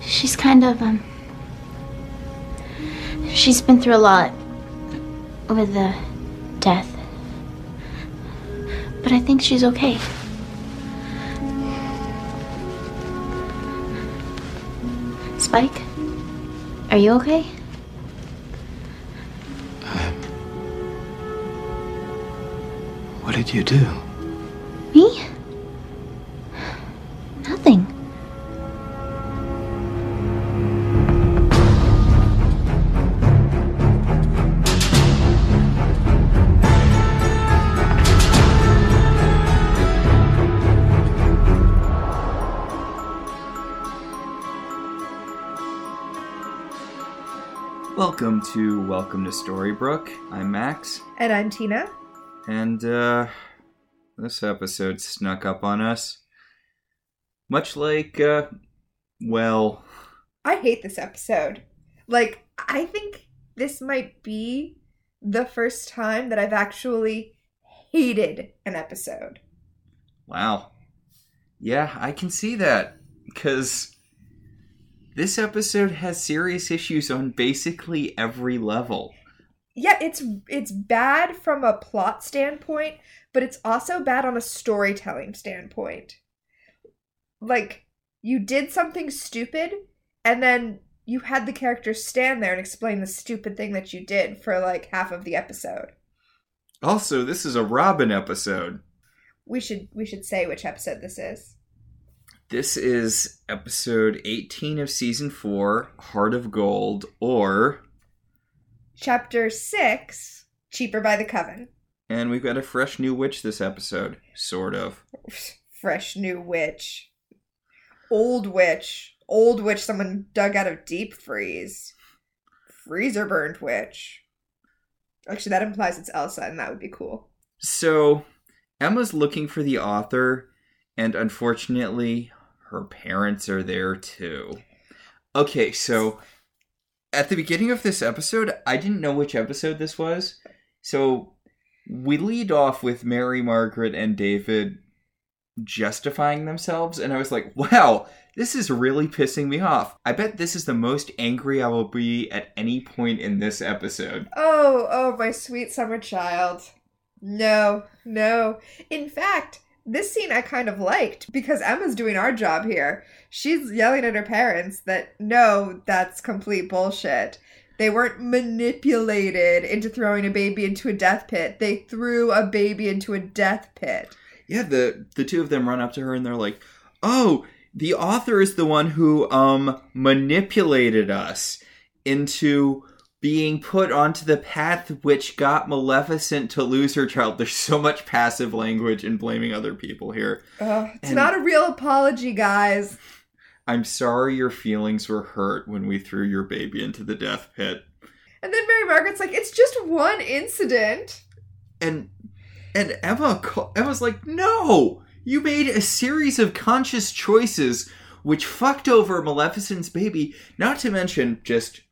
She's kind of, um. She's been through a lot with the death. But I think she's okay. Spike? Are you okay? What did you do? Welcome to Storybrooke. I'm Max, And I'm Tina. and uh this episode snuck up on us. Much like uh well, I hate this episode. Like, I think this might be the first time that I've actually hated an episode. wow. Yeah, I can see that cuz this episode has serious issues on basically every level. Yeah, it's it's bad from a plot standpoint, but it's also bad on a storytelling standpoint. Like, you did something stupid and then you had the characters stand there and explain the stupid thing that you did for like half of the episode. Also, this is a Robin episode. We should we should say which episode this is. This is episode 18 of season 4, Heart of Gold, or. Chapter 6 Cheaper by the Coven. And we've got a fresh new witch this episode. Sort of. Fresh new witch. Old witch. Old witch someone dug out of deep freeze. Freezer burned witch. Actually, that implies it's Elsa, and that would be cool. So, Emma's looking for the author, and unfortunately, her parents are there too. Okay, so at the beginning of this episode, I didn't know which episode this was. So, we lead off with Mary, Margaret, and David justifying themselves, and I was like, wow, this is really pissing me off. I bet this is the most angry I will be at any point in this episode. Oh, oh, my sweet summer child. No, no. In fact, this scene I kind of liked because Emma's doing our job here. She's yelling at her parents that no, that's complete bullshit. They weren't manipulated into throwing a baby into a death pit. They threw a baby into a death pit. Yeah, the the two of them run up to her and they're like, "Oh, the author is the one who um manipulated us into being put onto the path which got Maleficent to lose her child." There's so much passive language and blaming other people here. Ugh, it's And- not a real apology, guys. I'm sorry your feelings were hurt when we threw your baby into the death pit. And then Mary Margaret's like, it's just one incident. And and Emma Emma's like, "No! You made a series of conscious choices which fucked over Maleficent's baby, not to mention just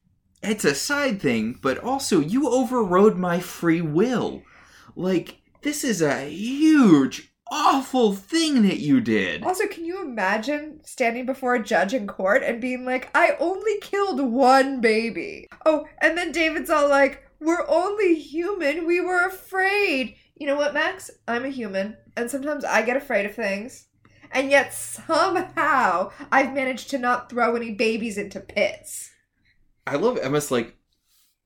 it's a side thing, but also you overrode my free will. Like this is a huge awful thing that you did." Also, can you imagine standing before a judge in court and being like, I only killed one baby? Oh, and then David's all like, We're only human. We were afraid. You know what, Max? I'm a human, and sometimes I get afraid of things. And yet, somehow, I've managed to not throw any babies into pits. I love Emma's like,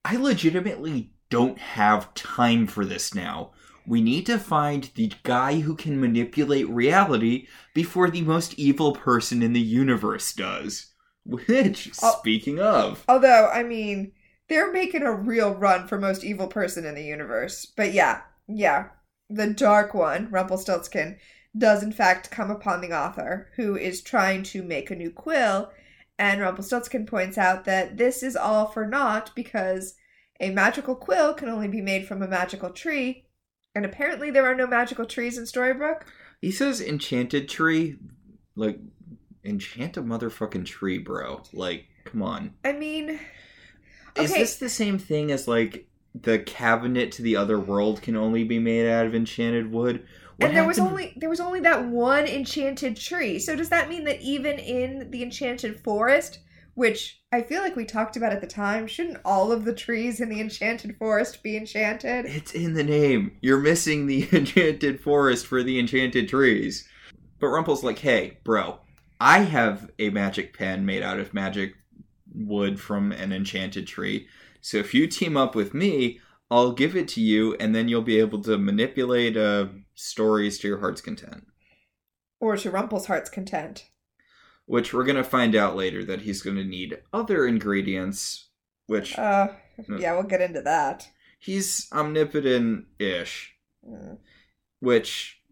I legitimately don't have time for this now. We need to find the guy who can manipulate reality before the most evil person in the universe does. Which, Oh. speaking of, Although, I mean, they're making a real run for most evil person in the universe. But yeah, yeah. The dark one, Rumpelstiltskin, does in fact come upon the author, who is trying to make a new quill. And Rumpelstiltskin points out that this is all for naught because a magical quill can only be made from a magical tree. And apparently, there are no magical trees in Storybrooke. he says enchanted tree, like, enchant a motherfucking tree, bro. Like, come on. I mean, Is this the same thing as, like, the cabinet to the other world can only be made out of enchanted wood? What and there was only there was only that one enchanted tree. So does that mean that even in the enchanted forest, which I feel like we talked about at the time, shouldn't all of the trees in the enchanted forest be enchanted? It's in the name. You're missing the enchanted forest for the enchanted trees. But Rumple's like, hey, bro, I have a magic pen made out of magic wood from an enchanted tree. So if you team up with me, I'll give it to you, and then you'll be able to manipulate uh, stories to your heart's content. Or to Rumple's heart's content. Which we're going to find out later that he's going to need other ingredients, which Uh yeah, we'll get into that. he's omnipotent ish. Mm. which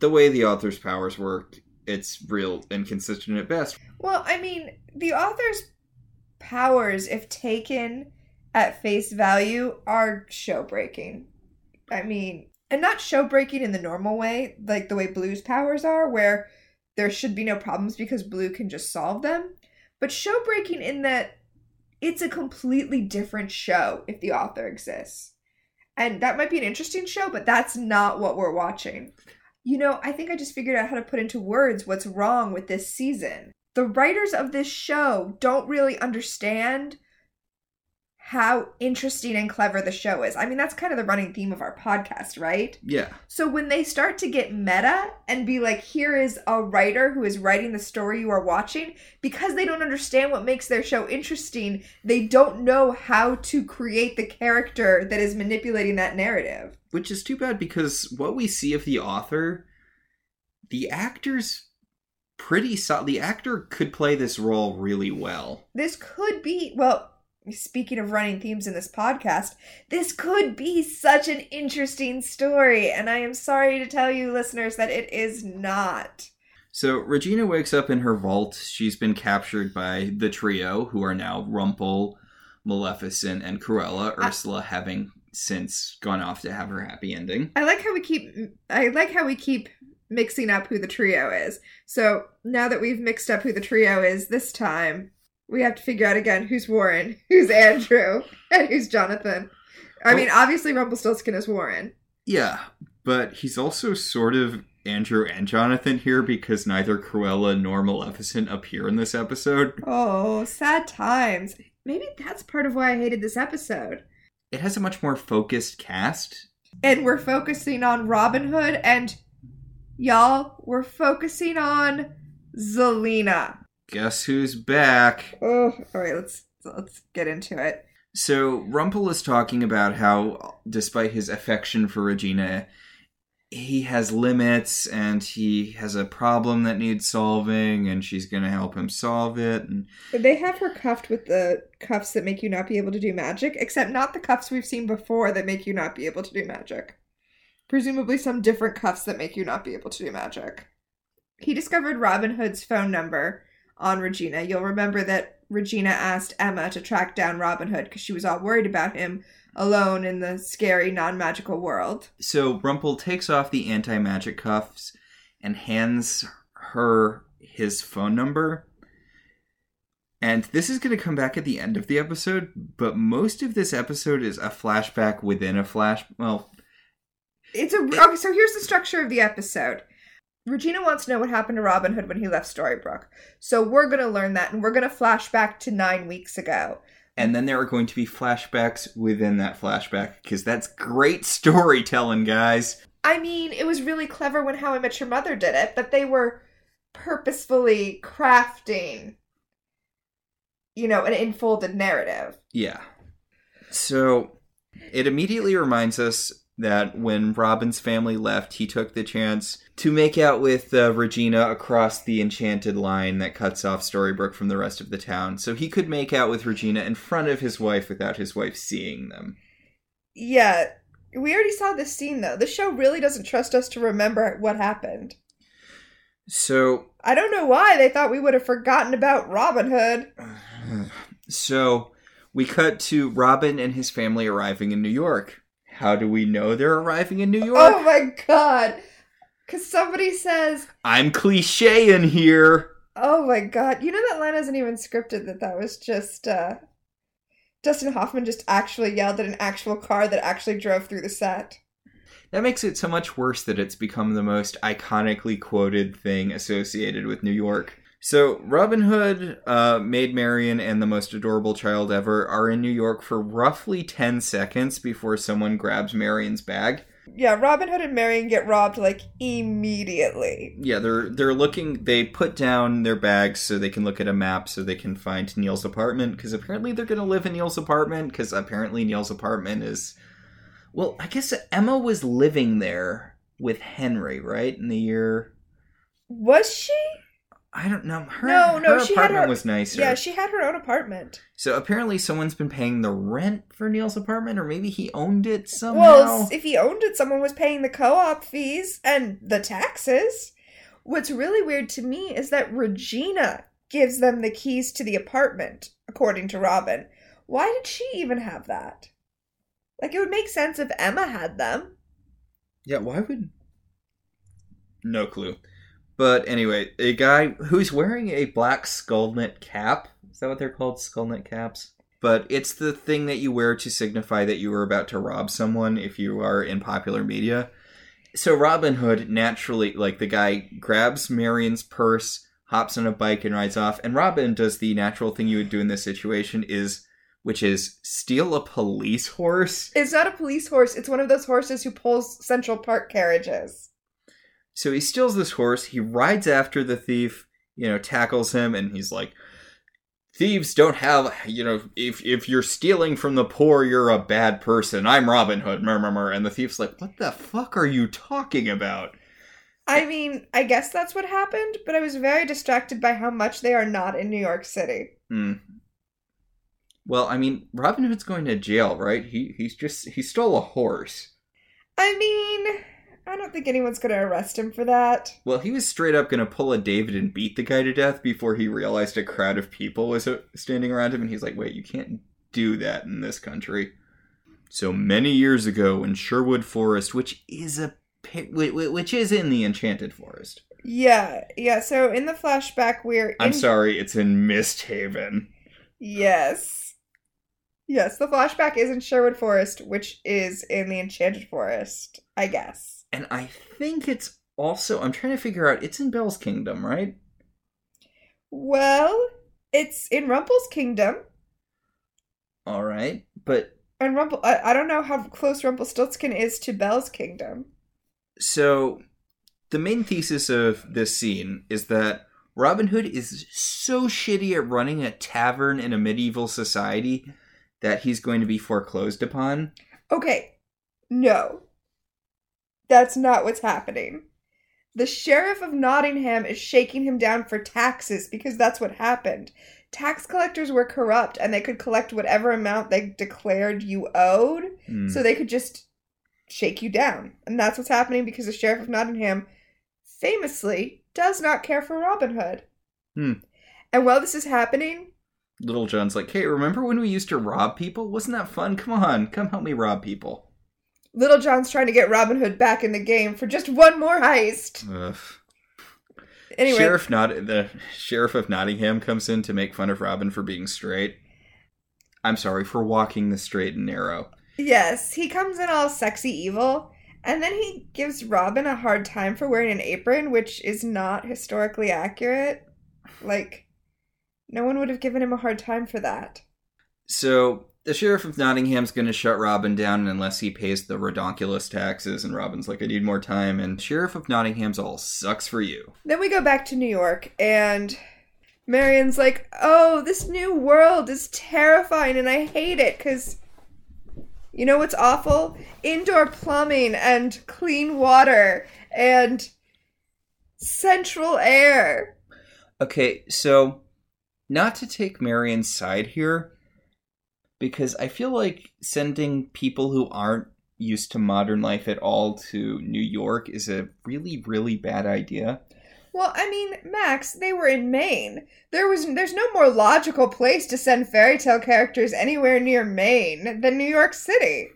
the way the author's powers work it's real inconsistent at best Well, I mean, the author's powers, if taken at face value, are show breaking. I mean, and not show breaking in the normal way, like the way Blue's powers are, where there should be no problems because Blue can just solve them, but show breaking in that it's a completely different show if the author exists. And that might be an interesting show, but that's not what we're watching. You know, I think I just figured out how to put into words what's wrong with this season. The writers of this show don't really understand how interesting and clever the show is. I mean, that's kind of the running theme of our podcast, right? yeah So when they start to get meta and be like, here is a writer who is writing the story you are watching, because they don't understand what makes their show interesting, they don't know how to create the character that is manipulating that narrative. which is too bad because what we see of the author the actor's pretty solid the actor could play this role really well This could be, well, speaking of running themes in this podcast, this could be such an interesting story. And I am sorry to tell you, listeners, that it is not. so regina wakes up in her vault she's been captured by the trio who are now rumple maleficent and cruella I- ursula having since gone off to have her happy ending I like how we keep I like how we keep mixing up who the trio is. So now that we've mixed up who the trio is this time, we have to figure out again who's Warren, who's Andrew, and who's Jonathan. I Oh. mean, obviously Rumpelstiltskin is Warren. Yeah, but he's also sort of Andrew and Jonathan here because neither Cruella nor Maleficent appear in this episode. Oh, sad times. Maybe that's part of why I hated this episode. It has a much more focused cast. And we're focusing on Robin Hood and y'all, we're focusing on Zelena. Guess who's back? Oh, all right, let's let's get into it. So, Rumple is talking about how, despite his affection for Regina, he has limits and he has a problem that needs solving, and she's going to help him solve it. And They have her cuffed with the cuffs that make you not be able to do magic, except not the cuffs we've seen before that make you not be able to do magic. Presumably, some different cuffs that make you not be able to do magic. He discovered Robin Hood's phone number on Regina. You'll remember that Regina asked Emma to track down Robin Hood because she was all worried about him alone in the scary, non magical world. So Rumple takes off the anti magic cuffs and hands her his phone number. And this is going to come back at the end of the episode, but most of this episode is a flashback within a flash. Well, It's a okay. So here's the structure of the episode. Regina wants to know what happened to Robin Hood when he left Storybrooke. So we're gonna learn that, and we're gonna flash back to nine weeks ago. and then there are going to be flashbacks within that flashback because that's great storytelling, guys. I mean, it was really clever when How I Met Your Mother did it, but they were purposefully crafting, you know, an enfolded narrative. Yeah. So it immediately reminds us that when Robin's family left, he took the chance to make out with uh, Regina across the enchanted line that cuts off Storybrooke from the rest of the town. So he could make out with Regina in front of his wife without his wife seeing them. Yeah, we already saw this scene though. The show really doesn't trust us to remember what happened. So I don't know why they thought we would have forgotten about Robin Hood. so we cut to Robin and his family arriving in New York. How do we know they're arriving in New York? Oh my god. Cause somebody says, I'm cliche in here. Oh my god. You know that line isn't even scripted, that that was just uh Dustin Hoffman just actually yelled at an actual car that actually drove through the set. that makes it so much worse that it's become the most iconically quoted thing associated with New York. So Robin Hood, uh, Maid Marian, and the most adorable child ever are in New York for roughly ten seconds before someone grabs Marian's bag. Yeah, Robin Hood and Marian get robbed like immediately. Yeah, they're they're looking. They put down their bags so they can look at a map so they can find Neal's apartment because apparently they're going to live in Neal's apartment because apparently Neal's apartment is. Well, I guess Emma was living there with Henry, right? In the year Was she? I don't know. Her, No, no, her she had her- was nicer. Yeah, she had her own apartment. so apparently someone's been paying the rent for Neal's apartment, or maybe he owned it somehow. Well, if he owned it, someone was paying the co-op fees and the taxes. What's really weird to me is that Regina gives them the keys to the apartment, according to Robin. Why did she even have that? Like it would make sense if Emma had them. Yeah, why would? No clue. But anyway, a guy who's wearing a black skullnet cap. Is that what they're called? Skullnet caps? But it's the thing that you wear to signify that you are about to rob someone if you are in popular media. So Robin Hood naturally, like the guy grabs Marian's purse, hops on a bike, and rides off. And Robin does the natural thing you would do in this situation is, which is steal a police horse. It's not a police horse, it's one of those horses who pulls Central Park carriages. So he steals this horse, he rides after the thief, you know, tackles him, and he's like, Thieves don't have, you know, if if you're stealing from the poor, you're a bad person. I'm Robin Hood, murmur, murmur. And the thief's like, What the fuck are you talking about? I mean, I guess that's what happened, but I was very distracted by how much they are not in New York City. Hmm. Well, I mean, Robin Hood's going to jail, right? He he's just he stole a horse. I mean, I don't think anyone's going to arrest him for that. Well, he was straight up going to pull a David and beat the guy to death before he realized a crowd of people was uh, standing around him, and he's like, "Wait, you can't do that in this country." So many years ago, in Sherwood Forest, which is a pi- whi- whi- which is in the Enchanted Forest. Yeah, yeah. So in the flashback, we're. In- I'm sorry, it's in Misthaven. Yes. Yes, the flashback is in Sherwood Forest, which is in the Enchanted Forest, I guess. And I think it's also I'm trying to figure out it's in Belle's Kingdom, right? Well, it's in Rumple's kingdom, All right. But and Rumple. I, I don't know how close Rumpelstiltskin is to Belle's kingdom. So, the main thesis of this scene is that Robin Hood is so shitty at running a tavern in a medieval society that he's going to be foreclosed upon. Okay, no. That's not what's happening. The sheriff of Nottingham is shaking him down for taxes because that's what happened. Tax collectors were corrupt and they could collect whatever amount they declared you owed, Hmm. so they could just shake you down. And that's what's happening because the sheriff of Nottingham famously does not care for Robin Hood. Hmm. And while this is happening, Little John's like, hey, remember when we used to rob people? Wasn't that fun? Come on, come help me rob people. Little John's trying to get Robin Hood back in the game for just one more heist. Ugh. Anyway, Sheriff Not the sheriff of Nottingham comes in to make fun of Robin for being straight. I'm sorry for walking the straight and narrow. Yes, he comes in all sexy evil, and then he gives Robin a hard time for wearing an apron, which is not historically accurate. Like, no one would have given him a hard time for that. So the sheriff of Nottingham's going to shut Robin down unless he pays the redonkulous taxes, and Robin's like, I need more time. And sheriff of Nottingham's all sucks for you. Then we go back to New York, and Marian's like, Oh, this new world is terrifying, and I hate it because. You know what's awful? Indoor plumbing and clean water and central air. Okay, so not to take Marian's side here, because I feel like sending people who aren't used to modern life at all to New York is a really, really bad idea. Well, I mean, Max, they were in Maine. There was there's no more logical place to send fairy tale characters anywhere near Maine than New York City.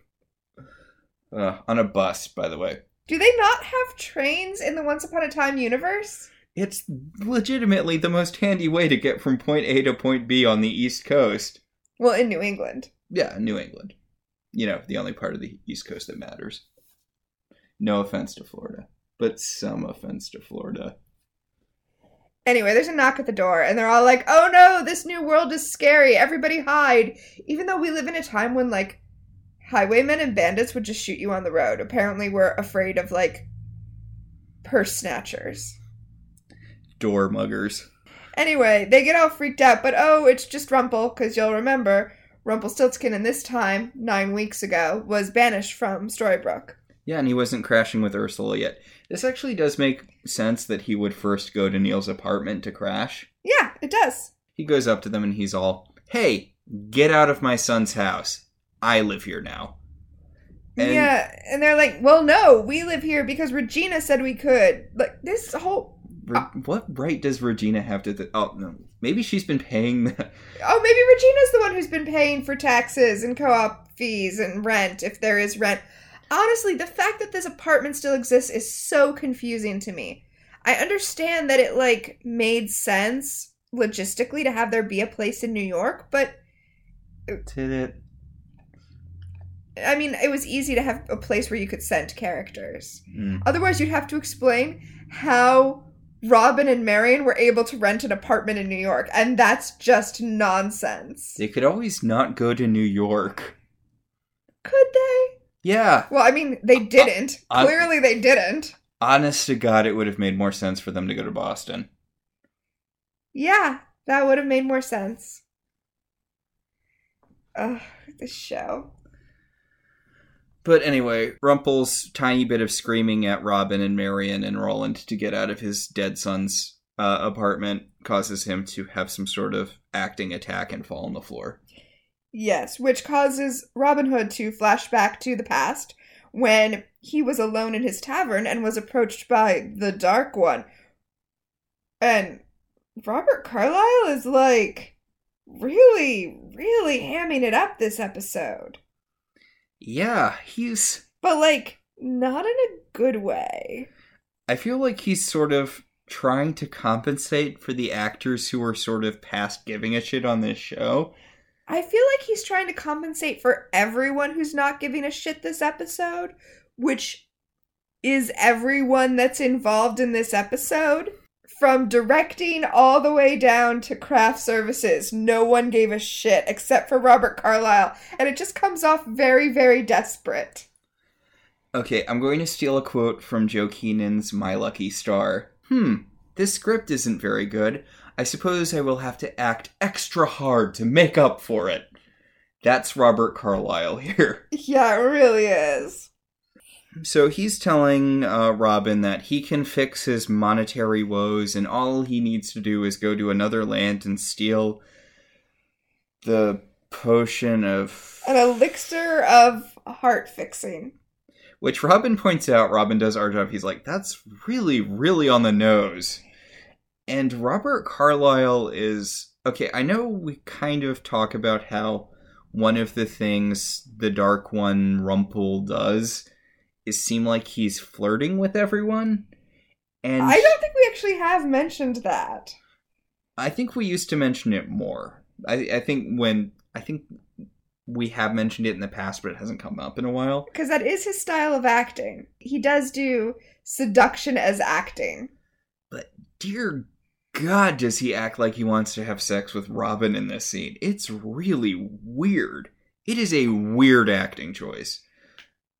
Uh, on a bus, by the way. Do they not have trains in the Once Upon a Time universe? It's legitimately the most handy way to get from point A to point B on the East Coast. Well, in New England. Yeah, New England. You know, the only part of the East Coast that matters. No offense to Florida, but some offense to Florida. Anyway, there's a knock at the door, and they're all like, oh no, this new world is scary. Everybody hide. Even though we live in a time when, like, highwaymen and bandits would just shoot you on the road. Apparently, we're afraid of, like, purse snatchers. Door muggers. Anyway, they get all freaked out, but oh, it's just Rumple, because you'll remember Rumpelstiltskin in this time, nine weeks ago, was banished from Storybrooke. Yeah, and he wasn't crashing with Ursula yet. This actually does make sense that he would first go to Neal's apartment to crash. Yeah, it does. He goes up to them and he's all, Hey, get out of my son's house. I live here now. And yeah, and they're like, well, no, we live here because Regina said we could. Like, this whole. Re- what right does Regina have to? Th- oh no, maybe she's been paying. The- Oh, maybe Regina's the one who's been paying for taxes and co op fees and rent, if there is rent. Honestly, the fact that this apartment still exists is so confusing to me. I understand that it, like, made sense logistically to have there be a place in New York, but Did it? I mean, it was easy to have a place where you could send characters. Mm. Otherwise, you'd have to explain how Robin and Marian were able to rent an apartment in New York, and that's just nonsense. They could always not go to New York. Could they? Yeah, Well, I mean, they didn't. Clearly, they didn't. honest to God, it would have made more sense for them to go to Boston. Yeah, that would have made more sense. Ugh, this show. But anyway, Rumple's tiny bit of screaming at Robin and Marian and Roland to get out of his dead son's uh, apartment causes him to have some sort of acting attack and fall on the floor. Yes, which causes Robin Hood to flash back to the past when he was alone in his tavern and was approached by the Dark One. And Robert Carlyle is like really, really hamming it up this episode. Yeah, he's. But like, not in a good way. I feel like he's sort of trying to compensate for the actors who are sort of past giving a shit on this show. I feel like he's trying to compensate for everyone who's not giving a shit this episode, which is everyone that's involved in this episode. From directing all the way down to craft services, no one gave a shit except for Robert Carlyle, and it just comes off very, very desperate. Okay, I'm going to steal a quote from Joe Keenan's My Lucky Star. Hmm, this script isn't very good. I suppose I will have to act extra hard to make up for it. That's Robert Carlyle here. Yeah, it really is. So he's telling uh, Robin that he can fix his monetary woes, and all he needs to do is go to another land and steal the potion of. An elixir of heart fixing. Which Robin points out, Robin does our job. He's like, that's really, really on the nose. And Robert Carlyle is. Okay, I know we kind of talk about how one of the things the Dark One Rumple does is seem like he's flirting with everyone. And I don't think we actually have mentioned that. I think we used to mention it more. I, I think when I think we have mentioned it in the past, but it hasn't come up in a while. Because that is his style of acting. He does do seduction as acting. But dear God, does he act like he wants to have sex with Robin in this scene? It's really weird. It is a weird acting choice.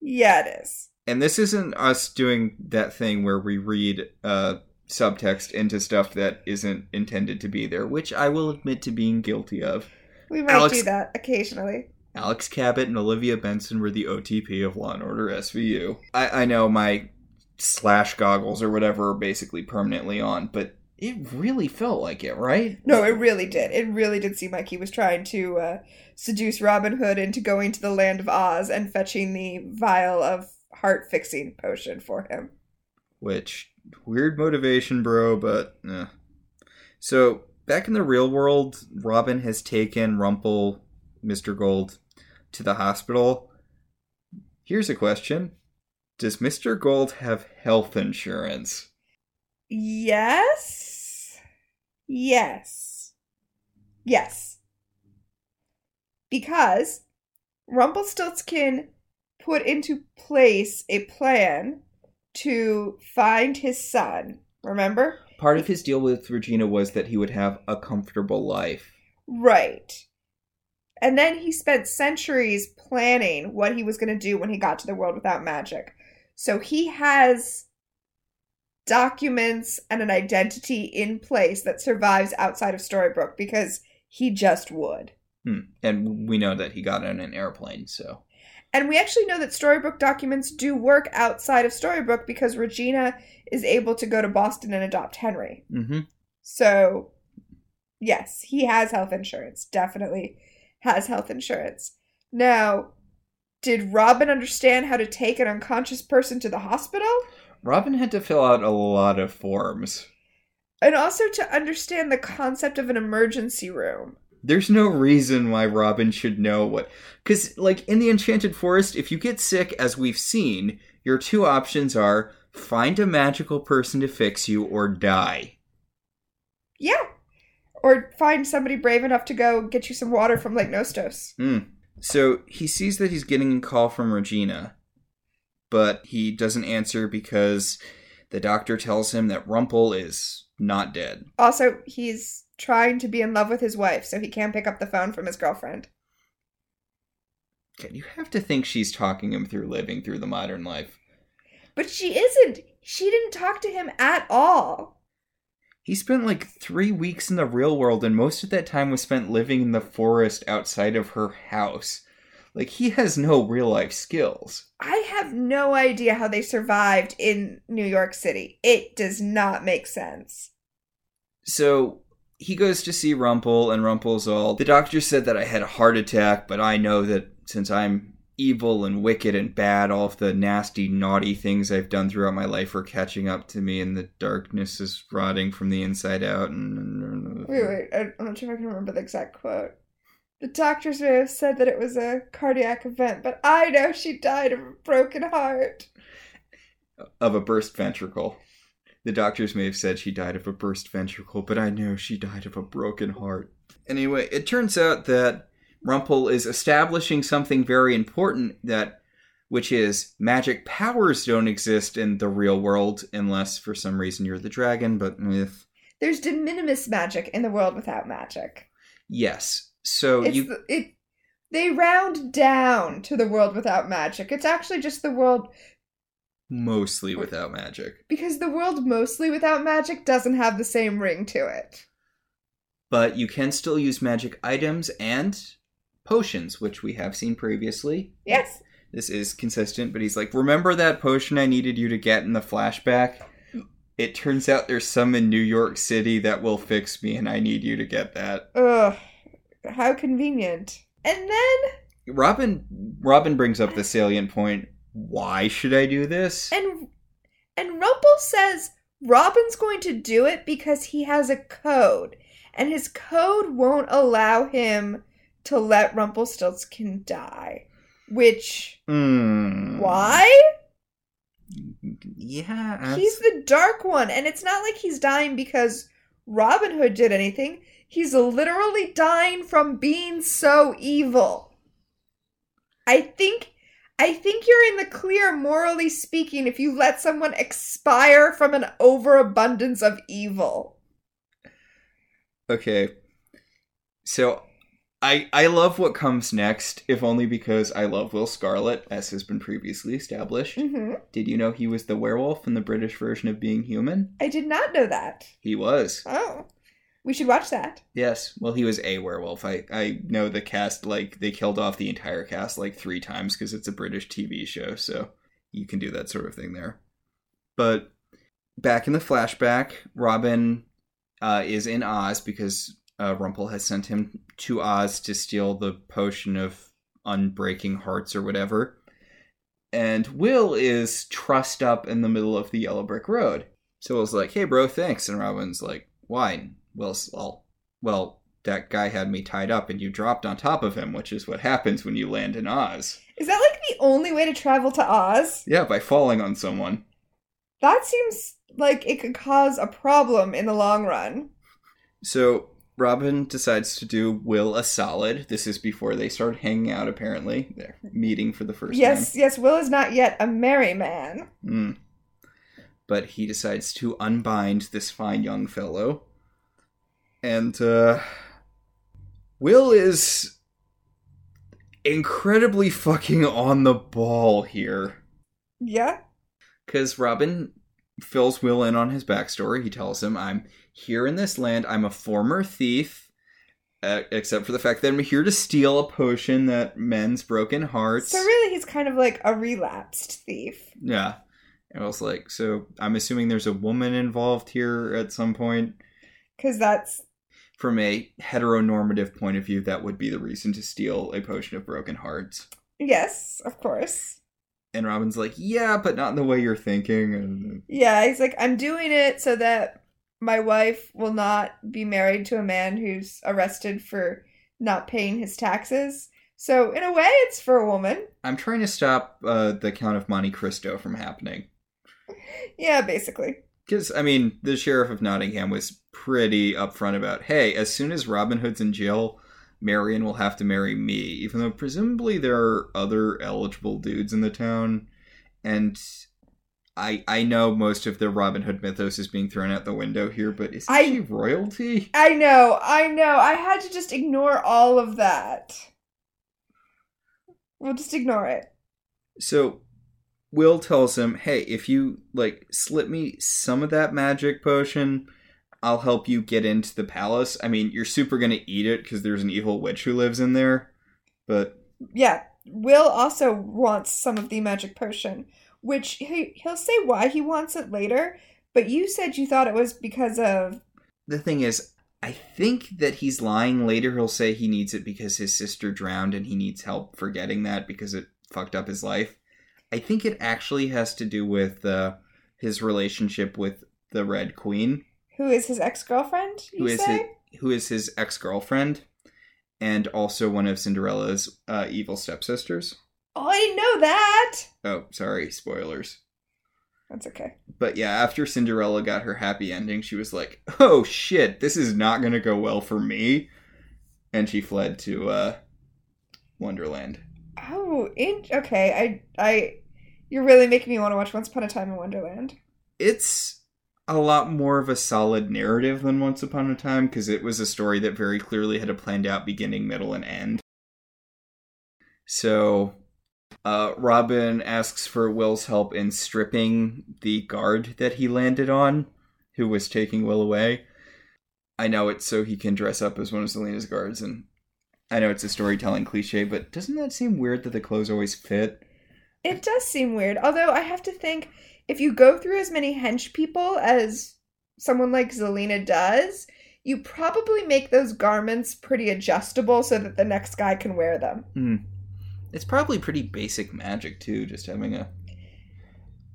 Yeah, it is. And this isn't us doing that thing where we read uh, subtext into stuff that isn't intended to be there, which I will admit to being guilty of. We might Alex- do that occasionally. Alex Cabot and Olivia Benson were the OTP of Law and Order SVU. I, I know my slash goggles or whatever are basically permanently on, but it really felt like it, right? No, it really did. It really did seem like he was trying to uh, seduce Robin Hood into going to the land of Oz and fetching the vial of heart fixing potion for him. Which weird motivation, bro, but eh. so back in the real world, Robin has taken Rumple, Mr. Gold, to the hospital. Here's a question: Does Mr. Gold have health insurance? Yes. Yes. Yes. Because Rumpelstiltskin put into place a plan to find his son. Remember? Part of his deal with Regina was that he would have a comfortable life. Right. And then he spent centuries planning what he was going to do when he got to the world without magic. So he has documents and an identity in place that survives outside of Storybrooke because he just would. Hmm. And we know that he got on an airplane, so. And we actually know that Storybrooke documents do work outside of Storybrooke because Regina is able to go to Boston and adopt Henry. Mm-hmm. So, yes, he has health insurance. Definitely has health insurance. Now, did Robin understand how to take an unconscious person to the hospital? Robin had to fill out a lot of forms. And also to understand the concept of an emergency room. There's no reason why Robin should know what. Because, like, in the Enchanted Forest, if you get sick, as we've seen, your two options are find a magical person to fix you or die. Yeah. Or find somebody brave enough to go get you some water from Lake Nostos. Mm. So he sees that he's getting a call from Regina, but he doesn't answer because the doctor tells him that Rumple is not dead. Also, he's trying to be in love with his wife, so he can't pick up the phone from his girlfriend. You have to think she's talking him through living through the modern life. But she isn't. She didn't talk to him at all. He spent like three weeks in the real world, and most of that time was spent living in the forest outside of her house. Like, he has no real life skills. I have no idea how they survived in New York City. It does not make sense. So he goes to see Rumple, and Rumple's all, The doctor said that I had a heart attack, but I know that since I'm evil and wicked and bad, all of the nasty, naughty things I've done throughout my life are catching up to me, and the darkness is rotting from the inside out. And Wait, wait, I'm not sure if I can remember the exact quote. The doctors may have said that it was a cardiac event, but I know she died of a broken heart. of a burst ventricle. The doctors may have said she died of a burst ventricle, but I know she died of a broken heart. Anyway, it turns out that Rumple is establishing something very important that which is magic powers don't exist in the real world unless for some reason you're the dragon, but if There's de minimis magic in the world without magic. yes. So It's you it. They round down to the world without magic. It's actually just the world mostly without magic. because the world mostly without magic doesn't have the same ring to it. But you can still use magic items and potions, which we have seen previously. Yes. this is consistent, but he's like, Remember that potion I needed you to get in the flashback? It turns out there's some in New York City that will fix me, and I need you to get that. Ugh. How convenient. And then Robin Robin brings up the salient point. Why should I do this? and and Rumple says Robin's going to do it because he has a code, and his code won't allow him to let Rumpelstiltskin die. Which Hmm. why? Yeah. that's- He's the dark one, and it's not like he's dying because Robin Hood did anything. He's literally dying from being so evil. I think I think you're in the clear morally speaking if you let someone expire from an overabundance of evil. Okay. So I I love what comes next, if only because I love Will Scarlet, as has been previously established. hmm Did you know he was the werewolf in the British version of Being Human? I did not know that. He was. Oh. We should watch that. Yes. Well, he was a werewolf. I I know the cast like they killed off the entire cast like 3 times cuz it's a British TV show, so you can do that sort of thing there. But back in the flashback, Robin uh, is in Oz because uh, Rumple has sent him to Oz to steal the potion of unbreaking hearts or whatever. And Will is trussed up in the middle of the yellow brick road. So Will's like, hey, bro, thanks. And Robin's like, why? Will's all, well, that guy had me tied up and you dropped on top of him, which is what happens when you land in Oz. Is that like the only way to travel to Oz? Yeah, by falling on someone. That seems like it could cause a problem in the long run. So Robin decides to do Will a solid. This is before they start hanging out, apparently. They're meeting for the first Yes, yes, Will is not yet a merry man. time. Mm. but he decides to unbind this fine young fellow. And uh Will is incredibly fucking on the ball here. Yeah. Because Robin fills Will in on his backstory. He tells him, I'm here in this land. I'm a former thief, uh, except for the fact that I'm here to steal a potion that mends broken hearts. So really, he's kind of like a relapsed thief. Yeah. And I was like, so I'm assuming there's a woman involved here at some point. Because that's From a heteronormative point of view, that would be the reason to steal a potion of broken hearts. yes, of course. And Robin's like, yeah, but not in the way you're thinking. And Yeah, he's like, I'm doing it so that my wife will not be married to a man who's arrested for not paying his taxes. So in a way, it's for a woman. I'm trying to stop uh, the Count of Monte Cristo from happening. Yeah, basically. Because, I mean, the Sheriff of Nottingham was pretty upfront about, hey, as soon as Robin Hood's in jail, Marian will have to marry me, even though presumably there are other eligible dudes in the town. And I I know most of the Robin Hood mythos is being thrown out the window here, but isn't I- she royalty? I know, I know. I had to just ignore all of that. We'll just ignore it. So Will tells him, "Hey, if you like slip me some of that magic potion, I'll help you get into the palace. I mean, you're super going to eat it cuz there's an evil witch who lives in there, but Yeah, Will also wants some of the magic potion, which he, he'll say why he wants it later, but you said you thought it was because of. the thing is, I think that he's lying. Later he'll say he needs it because his sister drowned and he needs help forgetting that because it fucked up his life. I think it actually has to do with uh, his relationship with the Red Queen. Who is his ex girlfriend? You who is say? his, who is his ex girlfriend, and also one of Cinderella's uh, evil stepsisters. Oh, I didn't know that. Oh, sorry, spoilers. That's okay. But yeah, after Cinderella got her happy ending, she was like, "Oh shit, this is not gonna go well for me," and she fled to uh, Wonderland. Oh, in- okay. I, I, you're really making me want to watch Once Upon a Time in Wonderland. It's a lot more of a solid narrative than Once Upon a Time because it was a story that very clearly had a planned out beginning, middle, and end. So, uh, Robin asks for Will's help in stripping the guard that he landed on, who was taking Will away. I know it's so he can dress up as one of Zelena's guards, and I know it's a storytelling cliche, but doesn't that seem weird that the clothes always fit? It does seem weird. Although I have to think if you go through as many hench people as someone like Zelena does, you probably make those garments pretty adjustable so that the next guy can wear them. Hmm. It's probably pretty basic magic too, just having a.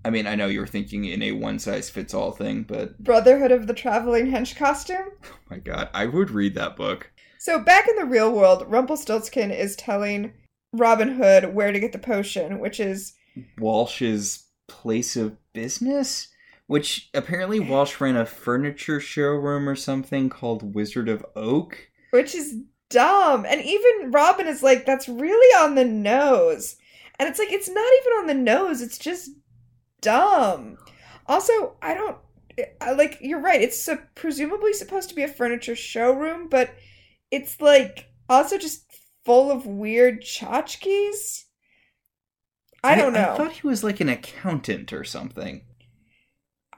I mean, I know you're thinking in a one size fits all thing, but Brotherhood of the Traveling Hench Costume. oh my god, I would read that book. So back in the real world, Rumpelstiltskin is telling Robin Hood where to get the potion, which is Walsh's place of business, which apparently eh. Walsh ran a furniture showroom or something called Wizard of Oak. which is dumb. And even Robin is like, that's really on the nose. And it's like, it's not even on the nose, it's just dumb. Also, I don't I, like you're right. It's su- presumably supposed to be a furniture showroom, but it's like also just full of weird tchotchkes. I don't know. I thought he was like an accountant or something.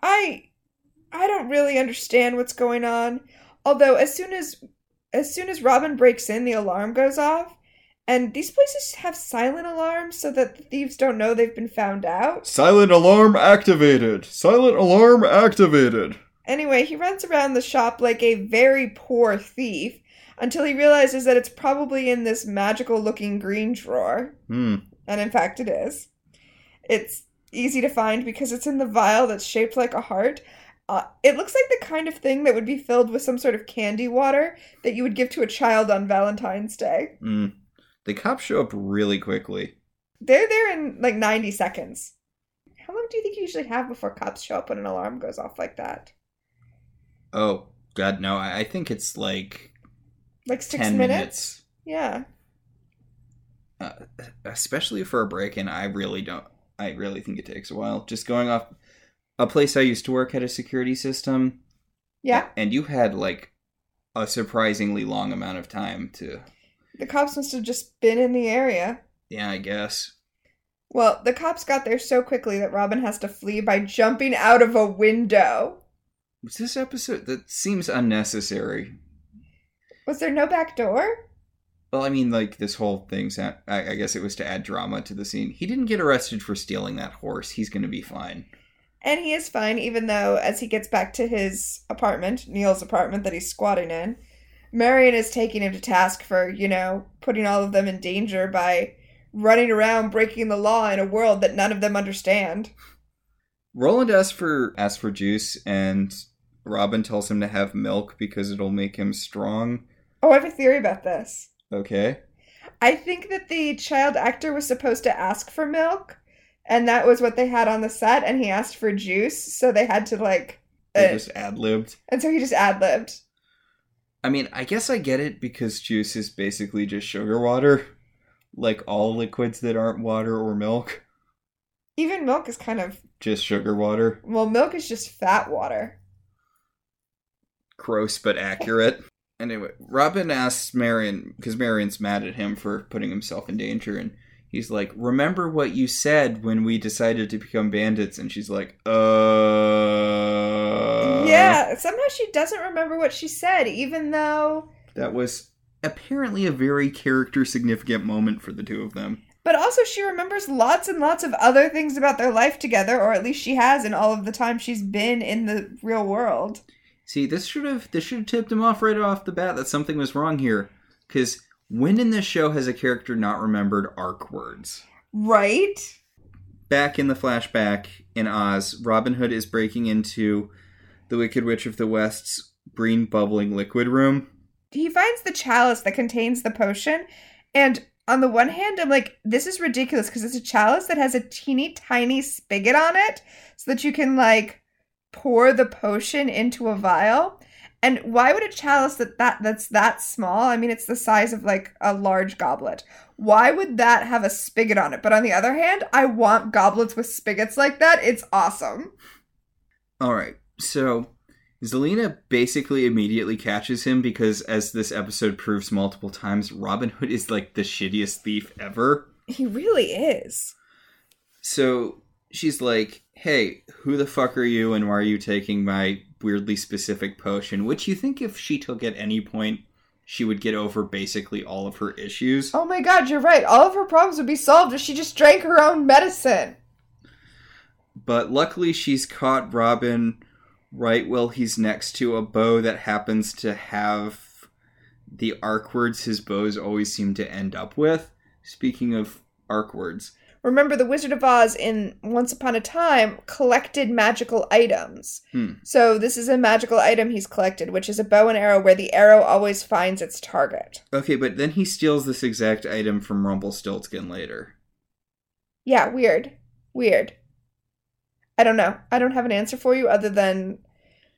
I I don't really understand what's going on. Although as soon as as soon as Robin breaks in, the alarm goes off. And these places have silent alarms so that the thieves don't know they've been found out. Silent alarm activated. Silent alarm activated. Anyway, he runs around the shop like a very poor thief until he realizes that it's probably in this magical looking green drawer. Hmm. And in fact, it is. It's easy to find because it's in the vial that's shaped like a heart. Uh, it looks like the kind of thing that would be filled with some sort of candy water that you would give to a child on Valentine's Day. Hmm. The cops show up really quickly. They're there in like 90 seconds. How long do you think you usually have before cops show up when an alarm goes off like that? Oh God, no! I I think it's like Like six minutes? minutes. Yeah. Uh, especially for a break-in, I really don't. I really think it takes a while. Just going off a place I used to work had a security system, Yeah. and you had like a surprisingly long amount of time to. The cops must have just been in the area. Yeah, I guess. Well, the cops got there so quickly that Robin has to flee by jumping out of a window. Was this episode that seems unnecessary? Was there no back door? Well, I mean, like this whole thing's. I, I guess it was to add drama to the scene. He didn't get arrested for stealing that horse. He's going to be fine. And he is fine, even though as he gets back to his apartment, Neal's apartment that he's squatting in, Marian is taking him to task for, you know, putting all of them in danger by running around breaking the law in a world that none of them understand. Roland asks for asks for juice, and Robin tells him to have milk because it'll make him strong. Oh, I have a theory about this. Okay. I think that the child actor was supposed to ask for milk, and that was what they had on the set, and he asked for juice, so they had to like, They uh, just ad libbed. and so he just ad libbed. I mean, I guess I get it because juice is basically just sugar water, like all liquids that aren't water or milk, Even milk is kind of just sugar water. well, milk is just fat water. Gross but accurate. Anyway, Robin asks Marian because Marian's mad at him for putting himself in danger, and he's like, "Remember what you said when we decided to become bandits?" And she's like, "Uh, yeah, somehow she doesn't remember what she said, even though. That was apparently a very character significant moment for the two of them. But also, she remembers lots and lots of other things about their life together, or at least she has in all of the time she's been in the real world. See, this should have this should have tipped him off right off the bat that something was wrong here. Because when in this show has a character not remembered arc words? Right? Back in the flashback in Oz, Robin Hood is breaking into the Wicked Witch of the West's green bubbling liquid room. He finds the chalice that contains the potion, and on the one hand, I'm like, this is ridiculous because it's a chalice that has a teeny tiny spigot on it so that you can, like, pour the potion into a vial. And why would a chalice that, that that's that small? I mean, it's the size of like a large goblet. Why would that have a spigot on it? But on the other hand, I want goblets with spigots like that. It's awesome. All right, so Zelena basically immediately catches him because, as this episode proves multiple times, Robin Hood is like the shittiest thief ever. He really is. So she's like, "Hey, who the fuck are you, and why are you taking my weirdly specific potion?" Which you think if she took at any point, she would get over basically all of her issues. Oh my god, you're right. All of her problems would be solved if she just drank her own medicine. But luckily, she's caught Robin right while he's next to a bow that happens to have the arc words his bows always seem to end up with. Speaking of arc words, Remember, the Wizard of Oz in Once Upon a Time collected magical items. Hmm. So, this is a magical item he's collected, which is a bow and arrow where the arrow always finds its target. okay, but then he steals this exact item from Rumpelstiltskin later. Yeah, weird. Weird. I don't know. I don't have an answer for you other than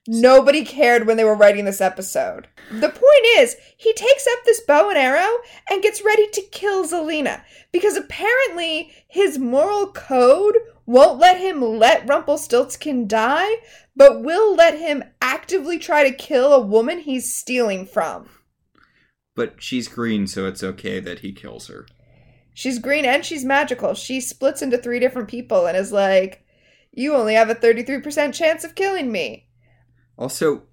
nobody cared when they were writing this episode. The point is, he takes up this bow and arrow and gets ready to kill Zelena because apparently his moral code won't let him let Rumpelstiltskin die, but will let him actively try to kill a woman he's stealing from. But she's green, so it's okay that he kills her. She's green and she's magical. She splits into three different people and is like, You only have a 33% chance of killing me. Also,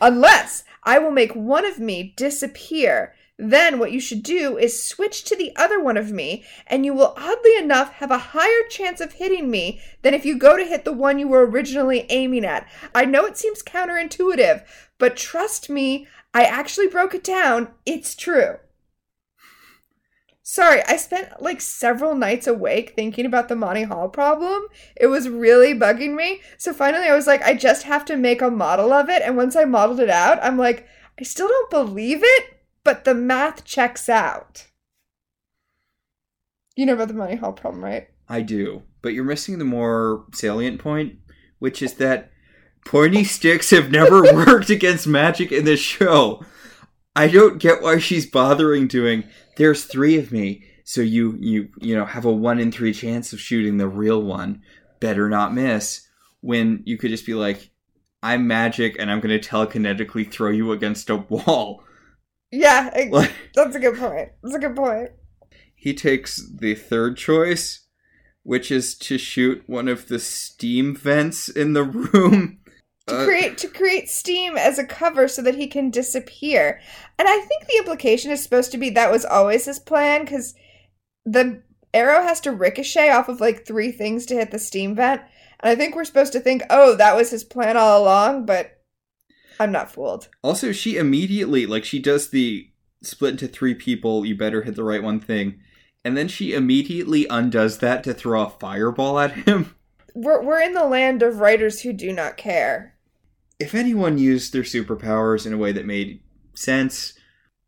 Unless I will make one of me disappear. Then what you should do is switch to the other one of me, and you will oddly enough have a higher chance of hitting me than if you go to hit the one you were originally aiming at. I know it seems counterintuitive, but trust me, I actually broke it down. It's true. Sorry, I spent like several nights awake thinking about the Monty Hall problem. It was really bugging me. So finally, I was like, I just have to make a model of it. And once I modeled it out, I'm like, I still don't believe it, but the math checks out. You know about the Monty Hall problem, right? I do, but you're missing the more salient point, which is that pointy sticks have never worked against magic in this show. I don't get why she's bothering doing. There's three of me, so you you you know have a one in three chance of shooting the real one. Better not miss. when you could just be like, I'm magic and I'm going to telekinetically throw you against a wall. Yeah, I- Like, that's a good point. That's a good point. he takes the third choice, which is to shoot one of the steam vents in the room. To Uh, create to create steam as a cover so that he can disappear. And I think the implication is supposed to be that was always his plan because the arrow has to ricochet off of like three things to hit the steam vent. And I think we're supposed to think, oh, that was his plan all along, but I'm not fooled. Also, she immediately, like, she does the split into three people, you better hit the right one thing. And then she immediately undoes that to throw a fireball at him. We're we're in the land of writers who do not care. If anyone used their superpowers in a way that made sense,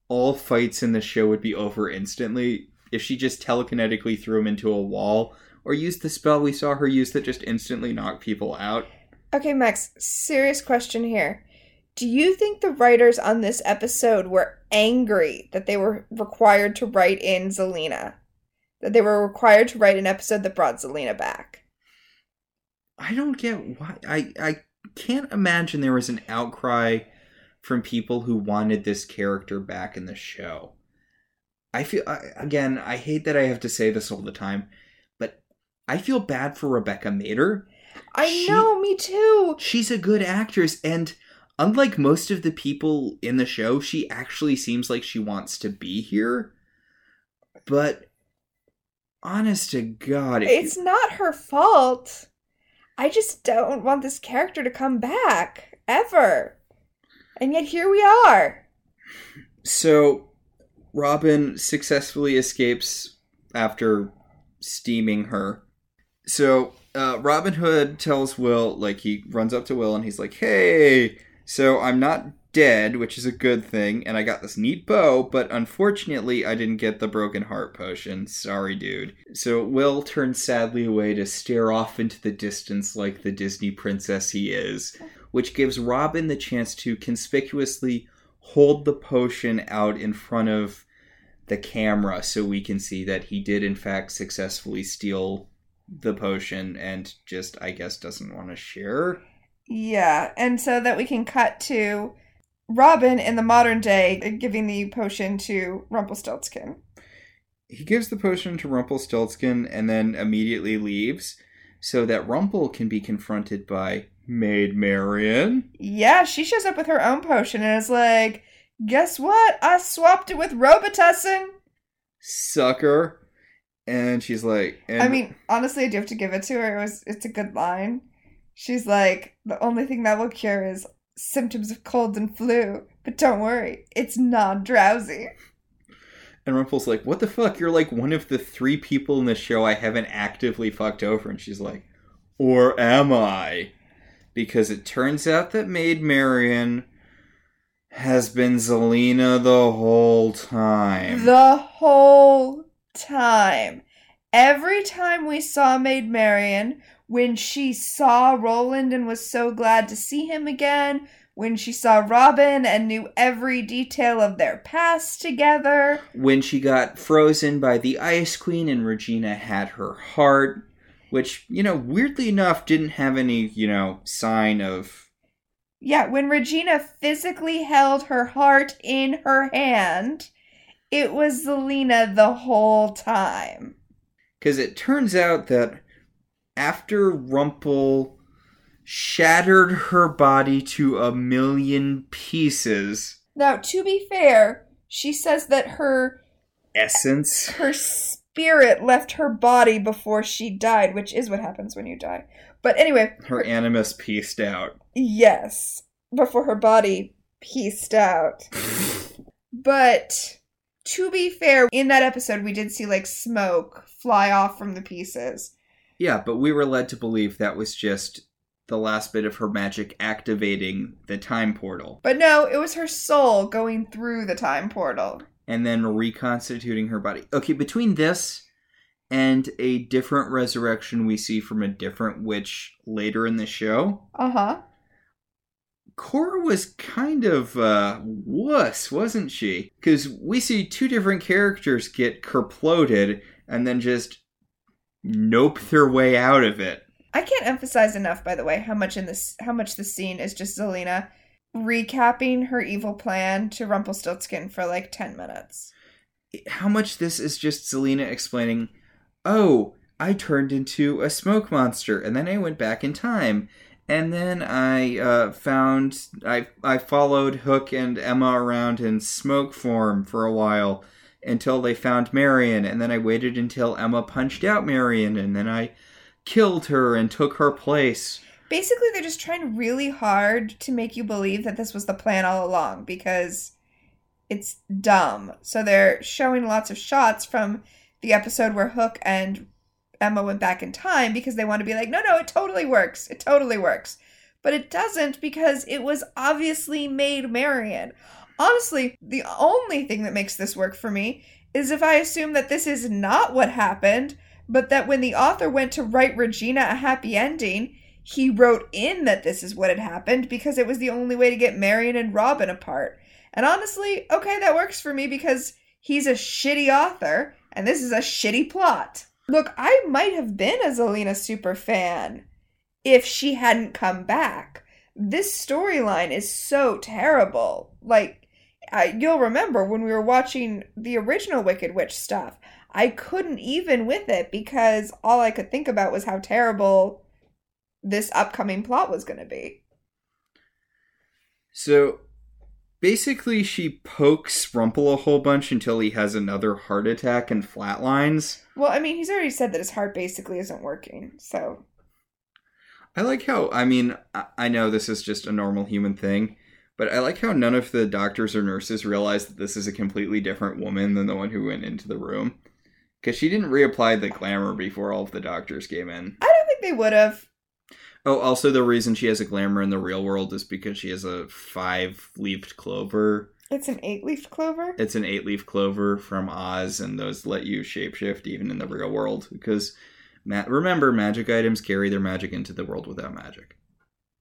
all fights in the show would be over instantly. If she just telekinetically threw him into a wall, or used the spell we saw her use that just instantly knocked people out. Okay, Max, serious question here. Do you think the writers on this episode were angry that they were required to write in Zelena? That they were required to write an episode that brought Zelena back? I don't get why. I I can't imagine there was an outcry from people who wanted this character back in the show. I feel again. I hate that I have to say this all the time, but I feel bad for Rebecca Mader. I She- know, me too. She's a good actress, and unlike most of the people in the show, she actually seems like she wants to be here. But honest to God, if you- It's not her fault. I just don't want this character to come back ever. And yet here we are. So, Robin successfully escapes after steaming her. So, uh, Robin Hood tells Will, like, he runs up to Will and he's like, hey, so I'm not dead, which is a good thing, and I got this neat bow, but unfortunately, I didn't get the broken heart potion. Sorry, dude. So, Will turns sadly away to stare off into the distance like the Disney princess he is, which gives Robin the chance to conspicuously hold the potion out in front of the camera so we can see that he did in fact successfully steal the potion and just I guess doesn't want to share. Yeah, and so that we can cut to Robin in the modern day giving the potion to Rumpelstiltskin. He gives the potion to Rumpelstiltskin and then immediately leaves so that Rumple can be confronted by Maid Marian. Yeah, she shows up with her own potion and is like, guess what? I swapped it with Robitussin. Sucker. And she's like and I mean, honestly, I do have to give it to her. It was it's a good line. She's like, the only thing that will cure is symptoms of cold and flu. But don't worry, it's not drowsy. And Rumple's like, What the fuck? You're like one of the three people in the show I haven't actively fucked over. And she's like, Or am I? Because it turns out that Maid Marian has been Zelena the whole time. The whole time. Every time we saw Maid Marian, when she saw Roland and was so glad to see him again, when she saw Robin and knew every detail of their past together, when she got frozen by the Ice Queen and Regina had her heart, which, you know, weirdly enough didn't have any, you know, sign of. yeah, when Regina physically held her heart in her hand, it was Zelena the whole time. Because it turns out that after Rumple shattered her body to a million pieces, Now, to be fair, she says that her essence. her spirit left her body before she died, which is what happens when you die. But anyway, Her animus pieced out. yes, before her body pieced out. But to be fair, in that episode, we did see like smoke fly off from the pieces. Yeah, but we were led to believe that was just the last bit of her magic activating the time portal But no, it was her soul going through the time portal. and then reconstituting her body. Okay, between this and a different resurrection we see from a different witch later in the show, Uh huh. Cora was kind of uh wuss, wasn't she? Because we see two different characters get kerploded and then just nope their way out of it. I can't emphasize enough, by the way, how much in this how much the scene is just Zelena recapping her evil plan to Rumpelstiltskin for like ten minutes. How much this is just Zelena explaining, oh, I turned into a smoke monster, and then I went back in time. And then I uh, found I I followed Hook and Emma around in smoke form for a while until they found Marian, and then I waited until Emma punched out Marian, and then I killed her and took her place. Basically, they're just trying really hard to make you believe that this was the plan all along because it's dumb. So they're showing lots of shots from the episode where Hook and Emma went back in time because they want to be like, no, no, it totally works. It totally works. But it doesn't because it was obviously Maid Marian. Honestly, the only thing that makes this work for me is if I assume that this is not what happened, but that when the author went to write Regina a happy ending, he wrote in that this is what had happened because it was the only way to get Marian and Robin apart. And honestly, okay, that works for me because he's a shitty author and this is a shitty plot. Look, I might have been a Zelena super fan if she hadn't come back. This storyline is so terrible. Like, I, you'll remember when we were watching the original Wicked Witch stuff, I couldn't even with it because all I could think about was how terrible this upcoming plot was going to be. So basically, she pokes Rumple a whole bunch until he has another heart attack and flatlines. Well, I mean, he's already said that his heart basically isn't working, so. I like how, I mean, I- I know this is just a normal human thing, but I like how none of the doctors or nurses realize that this is a completely different woman than the one who went into the room. Because she didn't reapply the glamour before all of the doctors came in. I don't think they would have. Oh, also, the reason she has a glamour in the real world is because she has a five leafed clover. It's an eight leaf clover. It's an eight leaf clover from Oz, and those let you shapeshift even in the real world. Because, ma- remember, magic items carry their magic into the world without magic.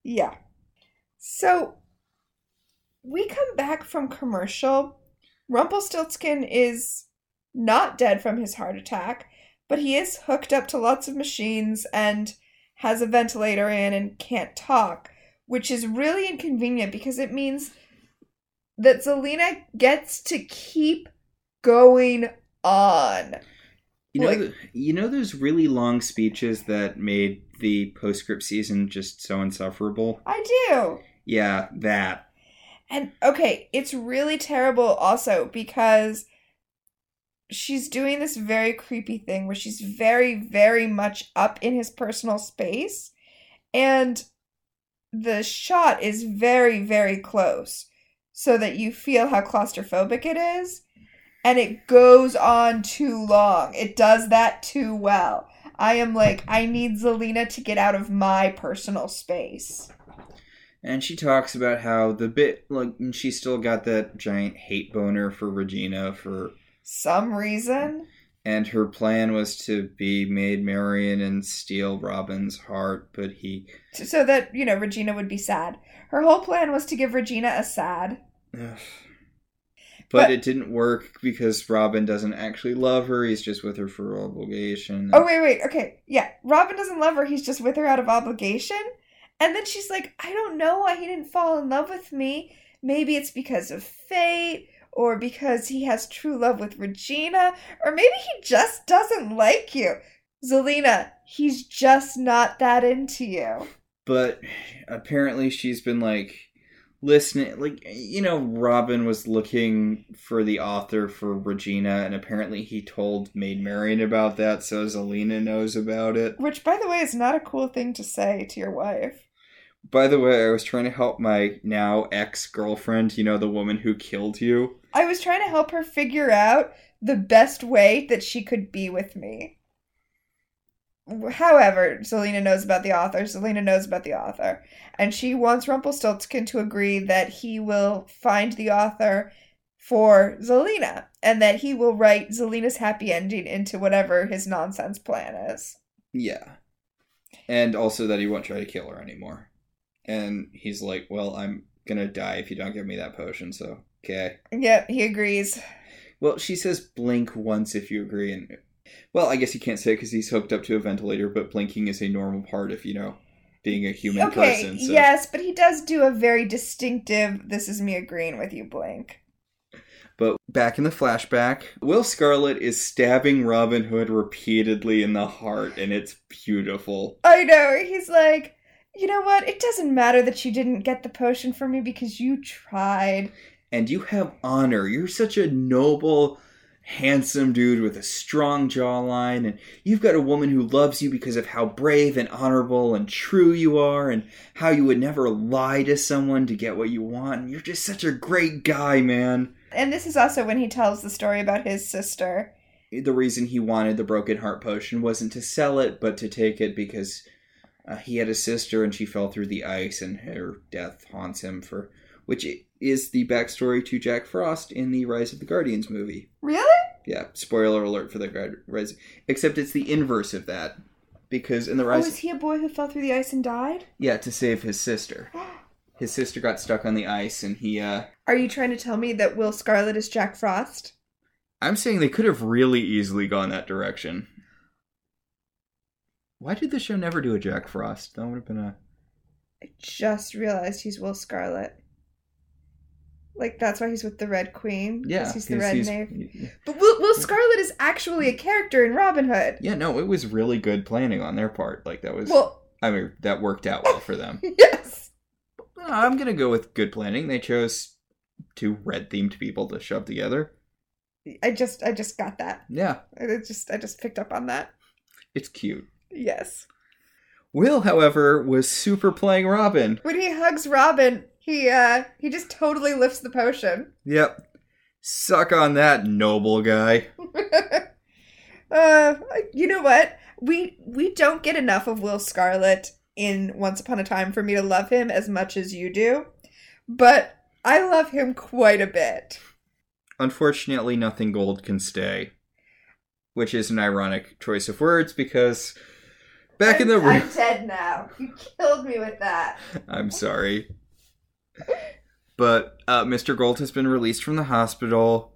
Yeah. So we come back from commercial. Rumpelstiltskin is not dead from his heart attack, but he is hooked up to lots of machines and has a ventilator in and can't talk, which is really inconvenient because it means that Zelena gets to keep going on. You know, Like- you know those really long speeches that made the postscript season just so insufferable. I do. Yeah, that. And okay, it's really terrible also because she's doing this very creepy thing where she's very, very much up in his personal space. And the shot is very, very close so that you feel how claustrophobic it is. And it goes on too long. It does that too well. I am like, I need Zelena to get out of my personal space. And she talks about how the bit like and she still got that giant hate boner for Regina for Some reason. and her plan was to be Maid Marian and steal Robin's heart, but he so that you know Regina would be sad. Her whole plan was to give Regina a sad. But- But, it didn't work because Robin doesn't actually love her. He's just with her for obligation. Oh wait, wait, okay, yeah. Robin doesn't love her. He's just with her out of obligation. And then she's like, I don't know why he didn't fall in love with me. Maybe it's because of fate, or because he has true love with Regina, or maybe he just doesn't like you. Zelena, he's just not that into you. But apparently she's been like listening like you know Robin was looking for the author for Regina and apparently he told Maid Marian about that so Zelena knows about it. Which, by the way, is not a cool thing to say to your wife. By the way, I was trying to help my now ex-girlfriend, you know the woman who killed you. I was trying to help her figure out the best way that she could be with me. However, Zelena knows about the author. Zelena knows about the author. And she wants Rumpelstiltskin to agree that he will find the author for Zelena and that he will write Zelena's happy ending into whatever his nonsense plan is. Yeah. And also that he won't try to kill her anymore. And he's like, "Well, I'm going to die if you don't give me that potion." So, okay. Yep, he agrees. Well, she says blink once if you agree and Well, I guess you can't say because he's hooked up to a ventilator, but blinking is a normal part of you know being a human okay, person. So. yes, but he does do a very distinctive. This is me agreeing with you, blink. But back in the flashback, Will Scarlet is stabbing Robin Hood repeatedly in the heart, and it's beautiful. I know. He's like, you know what? It doesn't matter that you didn't get the potion for me because you tried. And you have honor. You're such a noble, handsome dude with a strong jawline, and you've got a woman who loves you because of how brave and honorable and true you are, and how you would never lie to someone to get what you want. And you're just such a great guy, man. And this is also when he tells the story about his sister. The reason he wanted the broken heart potion wasn't to sell it, but to take it because uh, he had a sister and she fell through the ice, and her death haunts him for which is the backstory to Jack Frost in the Rise of the Guardians movie. Really? Yeah, spoiler alert for the Rise. Except it's the inverse of that, because in the Oh, Rise, is he a boy who fell through the ice and died? yeah, to save his sister. His sister got stuck on the ice, and he. uh Are you trying to tell me that Will Scarlet is Jack Frost? I'm saying they could have really easily gone that direction. Why did the show never do a Jack Frost? That would have been a. I just realized he's Will Scarlet. Like that's why he's with the Red Queen. Yeah, he's the Red he's- Knave. But Will, Will Scarlet is actually a character in Robin Hood. Yeah, no, it was really good planning on their part. Like that was. Well, I mean, that worked out well for them. yes. Uh, I'm gonna go with good planning. They chose two red themed people to shove together. I just I just got that. Yeah, I just I just picked up on that. it's cute. Yes. Will, however, was super playing Robin. When he hugs Robin, he uh he just totally lifts the potion. Yep. Suck on that, noble guy. uh you know what? We we don't get enough of Will Scarlet in Once Upon a Time for me to love him as much as you do. But I love him quite a bit. Unfortunately, nothing gold can stay. Which is an ironic choice of words because back in the room. I'm dead now. You killed me with that. I'm sorry. But uh, Mr. Gold has been released from the hospital,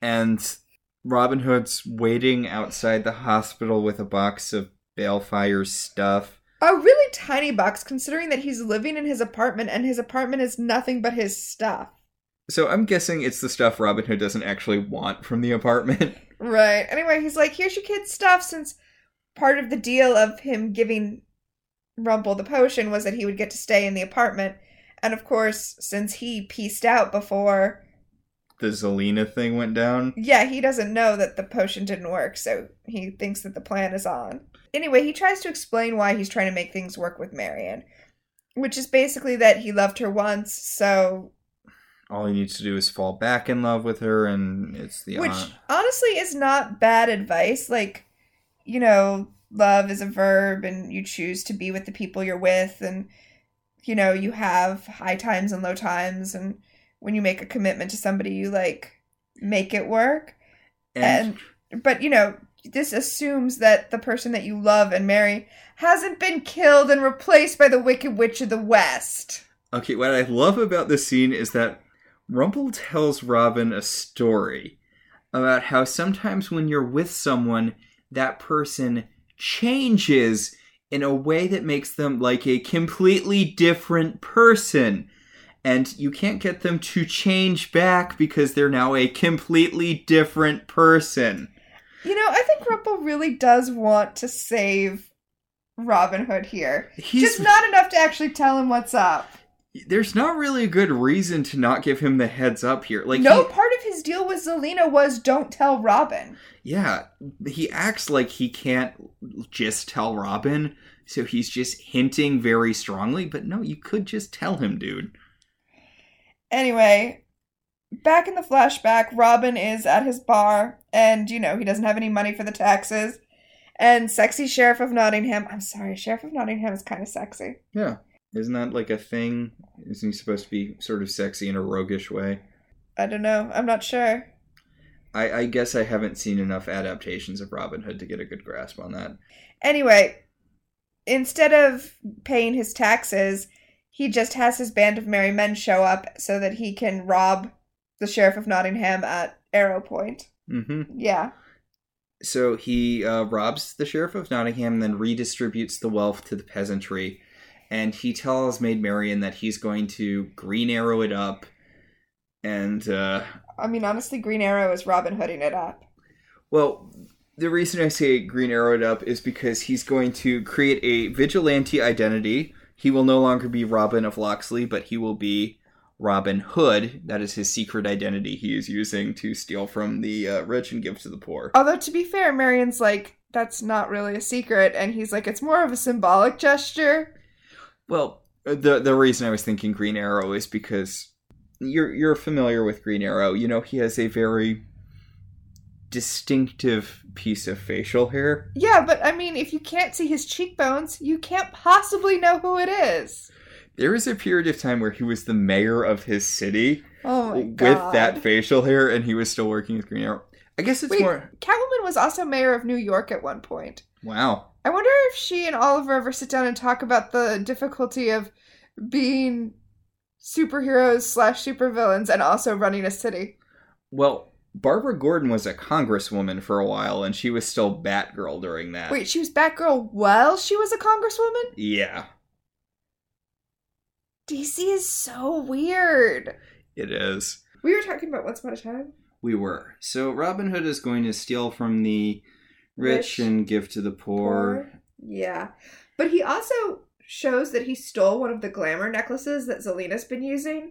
and Robin Hood's waiting outside the hospital with a box of Baelfire's stuff. A really tiny box considering that he's living in his apartment and his apartment is nothing but his stuff. So I'm guessing it's the stuff Robin Hood doesn't actually want from the apartment. Right. Anyway, he's like, here's your kid's stuff since part of the deal of him giving Rumple the potion was that he would get to stay in the apartment. And of course, since he pieced out before, the Zelena thing went down. yeah, he doesn't know that the potion didn't work, so he thinks that the plan is on. Anyway, he tries to explain why he's trying to make things work with Marian, which is basically that he loved her once, so All he needs to do is fall back in love with her, and it's the Which hon- honestly is not bad advice. Like, you know, love is a verb and you choose to be with the people you're with and you know, you have high times and low times and when you make a commitment to somebody you like make it work. and And but you know, this assumes that the person that you love and marry hasn't been killed and replaced by the Wicked Witch of the West. Okay, what I love about this scene is that Rumple tells Robin a story about how sometimes when you're with someone, that person changes in a way that makes them like a completely different person. And you can't get them to change back because they're now a completely different person. You know, I think Rumple really does want to save Robin Hood here. He's Just not enough to actually tell him what's up. there's not really a good reason to not give him the heads up here. Like no he- part of his deal with Zelena was don't tell Robin. Yeah, he acts like he can't just tell Robin, so he's just hinting very strongly, but no, you could just tell him, dude. Anyway, back in the flashback, Robin is at his bar, and you know, he doesn't have any money for the taxes. And sexy Sheriff of Nottingham, I'm sorry, Sheriff of Nottingham is kind of sexy. Yeah. Isn't that like a thing? Isn't he supposed to be sort of sexy in a roguish way? I don't know, I'm not sure. I, I guess I haven't seen enough adaptations of Robin Hood to get a good grasp on that. Anyway, instead of paying his taxes, he just has his band of merry men show up so that he can rob the Sheriff of Nottingham at Arrow Point. hmm Yeah. so he uh, robs the sheriff of Nottingham and then redistributes the wealth to the peasantry. And he tells Maid Marian that he's going to Green Arrow it up. And, uh, I mean, honestly, Green Arrow is Robin Hooding it up. well, the reason I say Green Arrow it up is because he's going to create a vigilante identity. He will no longer be Robin of Locksley, but he will be Robin Hood. That is his secret identity he is using to steal from the uh, rich and give to the poor. Although, to be fair, Marian's like, that's not really a secret. And he's like, it's more of a symbolic gesture. Well, the the reason I was thinking Green Arrow is because you're you're familiar with Green Arrow. You know he has a very distinctive piece of facial hair. Yeah, but I mean, if you can't see his cheekbones, you can't possibly know who it is. There was a period of time where he was the mayor of his city Oh with that facial hair, and he was still working with Green Arrow. I guess it's Wait, more. Catwoman was also mayor of New York at one point. Wow. I wonder if she and Oliver ever sit down and talk about the difficulty of being superheroes slash supervillains and also running a city. Well, Barbara Gordon was a congresswoman for a while, and she was still Batgirl during that. Wait, she was Batgirl while she was a congresswoman? Yeah, DC is so weird. it is. We were talking about Once Upon a Time. We were. So Robin Hood is going to steal from the rich, Rich, and give to the poor. Yeah. But he also shows that he stole one of the glamour necklaces that Zelena's been using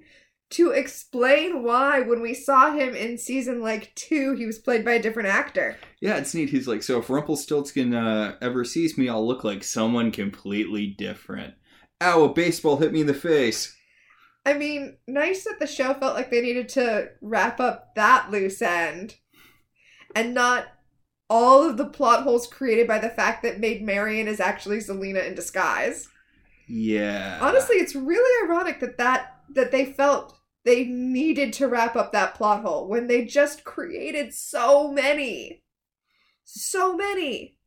to explain why when we saw him in season like two, he was played by a different actor. Yeah, it's neat. He's like, so if Rumpelstiltskin uh, ever sees me, I'll look like someone completely different. Ow, a baseball hit me in the face. I mean, nice that the show felt like they needed to wrap up that loose end and not all of the plot holes created by the fact that Maid Marian is actually Zelena in disguise. Yeah. Honestly, it's really ironic that that that they felt they needed to wrap up that plot hole when they just created so many. So many.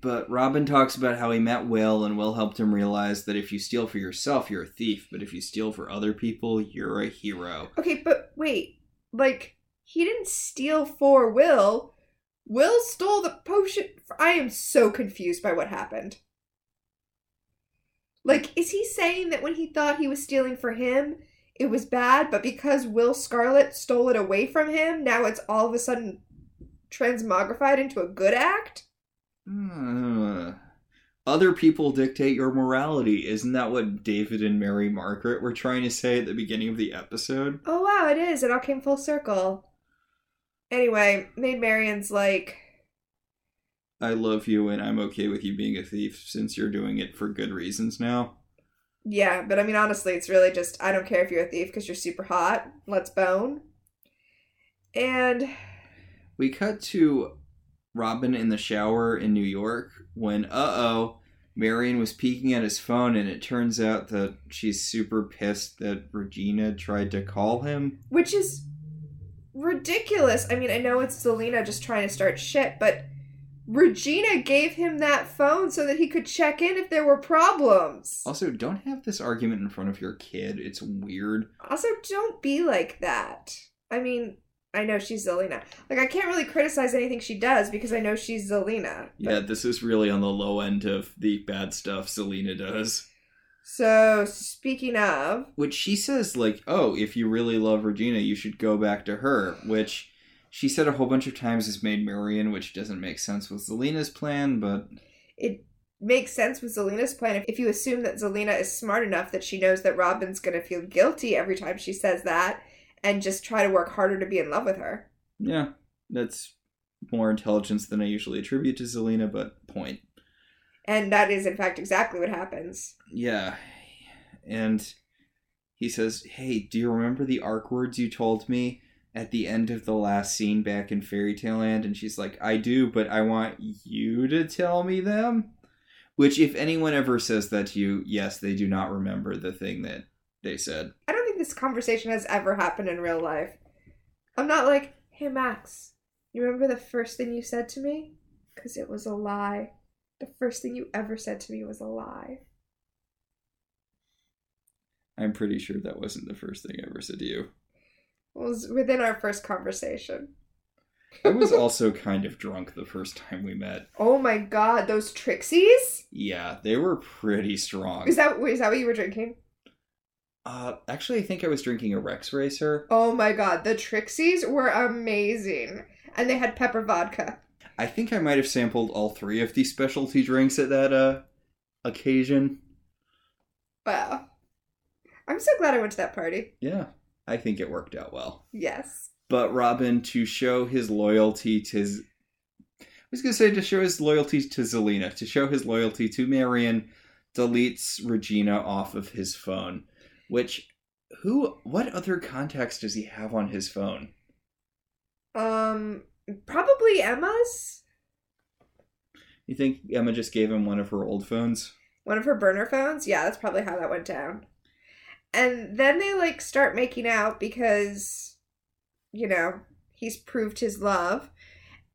But Robin talks about how he met Will, and Will helped him realize that if you steal for yourself, you're a thief, but if you steal for other people, you're a hero. Okay, but wait. Like he didn't steal for Will. Will stole the potion. I am so confused by what happened. Like, is he saying that when he thought he was stealing for him, it was bad, but because Will Scarlet stole it away from him, now it's all of a sudden transmogrified into a good act? Uh, other people dictate your morality. Isn't that what David and Mary Margaret were trying to say at the beginning of the episode? Oh wow, it is. It all came full circle. Anyway, Maid Marian's like, I love you and I'm okay with you being a thief since you're doing it for good reasons now. yeah, but I mean, honestly, it's really just, I don't care if you're a thief because you're super hot. Let's bone. And We cut to Robin in the shower in New York when, uh oh, Marian was peeking at his phone and it turns out that she's super pissed that Regina tried to call him. which is ridiculous. I mean, I know it's Zelena just trying to start shit, but Regina gave him that phone so that he could check in if there were problems. Also, don't have this argument in front of your kid. It's weird. Also, don't be like that. I mean, I know she's Zelena. Like, I can't really criticize anything she does because I know she's Zelena. Yeah, this is really on the low end of the bad stuff Zelena does. So, speaking of, Which she says, like, oh, if you really love Regina, you should go back to her. Which she said a whole bunch of times has Maid Marian, which doesn't make sense with Zelena's plan, but it makes sense with Zelena's plan if, you assume that Zelena is smart enough that she knows that Robin's going to feel guilty every time she says that and just try to work harder to be in love with her. yeah, that's more intelligence than I usually attribute to Zelena, but point. And that is, in fact, exactly what happens. Yeah. And he says, Hey, do you remember the arc words you told me at the end of the last scene back in Fairy Tale Land? And she's like, I do, but I want you to tell me them. Which, if anyone ever says that to you, yes, they do not remember the thing that they said. I don't think this conversation has ever happened in real life. I'm not like, hey, Max, you remember the first thing you said to me? Because it was a lie. The first thing you ever said to me was a lie. I'm pretty sure that wasn't the first thing I ever said to you. Was within our first conversation. I was also kind of drunk the first time we met. Oh my god, those Trixies? Yeah, they were pretty strong. Is that is that what you were drinking? Uh, actually, I think I was drinking a Rex Racer. Oh my god, the Trixies were amazing. And they had pepper vodka. I think I might have sampled all three of these specialty drinks at that uh occasion. Wow. I'm so glad I went to that party. Yeah, I think it worked out well. Yes. But Robin, to show his loyalty to, Z- I was gonna say to show his loyalty to Zelena, to show his loyalty to Marian, deletes Regina off of his phone. Which, who, what other contacts does he have on his phone? Um probably Emma's? You think Emma just gave him one of her old phones? One of her burner phones? Yeah, that's probably how that went down. And then they like start making out because you know, he's proved his love.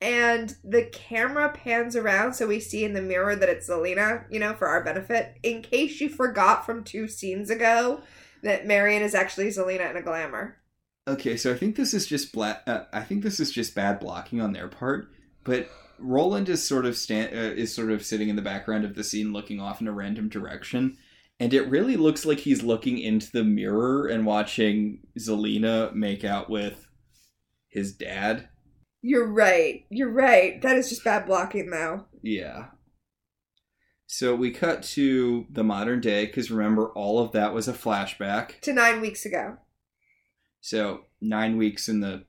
And the camera pans around so we see in the mirror that it's Zelena, you know, for our benefit. In case you forgot from two scenes ago that Marian is actually Zelena in a glamour. Okay, so I think this is just bla- uh, I think this is just bad blocking on their part, but Roland is sort of stand uh, is sort of sitting in the background of the scene looking off in a random direction, and it really looks like he's looking into the mirror and watching Zelena make out with his dad. You're right. You're right. That is just bad blocking, though. Yeah. So we cut to the modern day because remember all of that was a flashback. To nine weeks ago. So nine weeks in the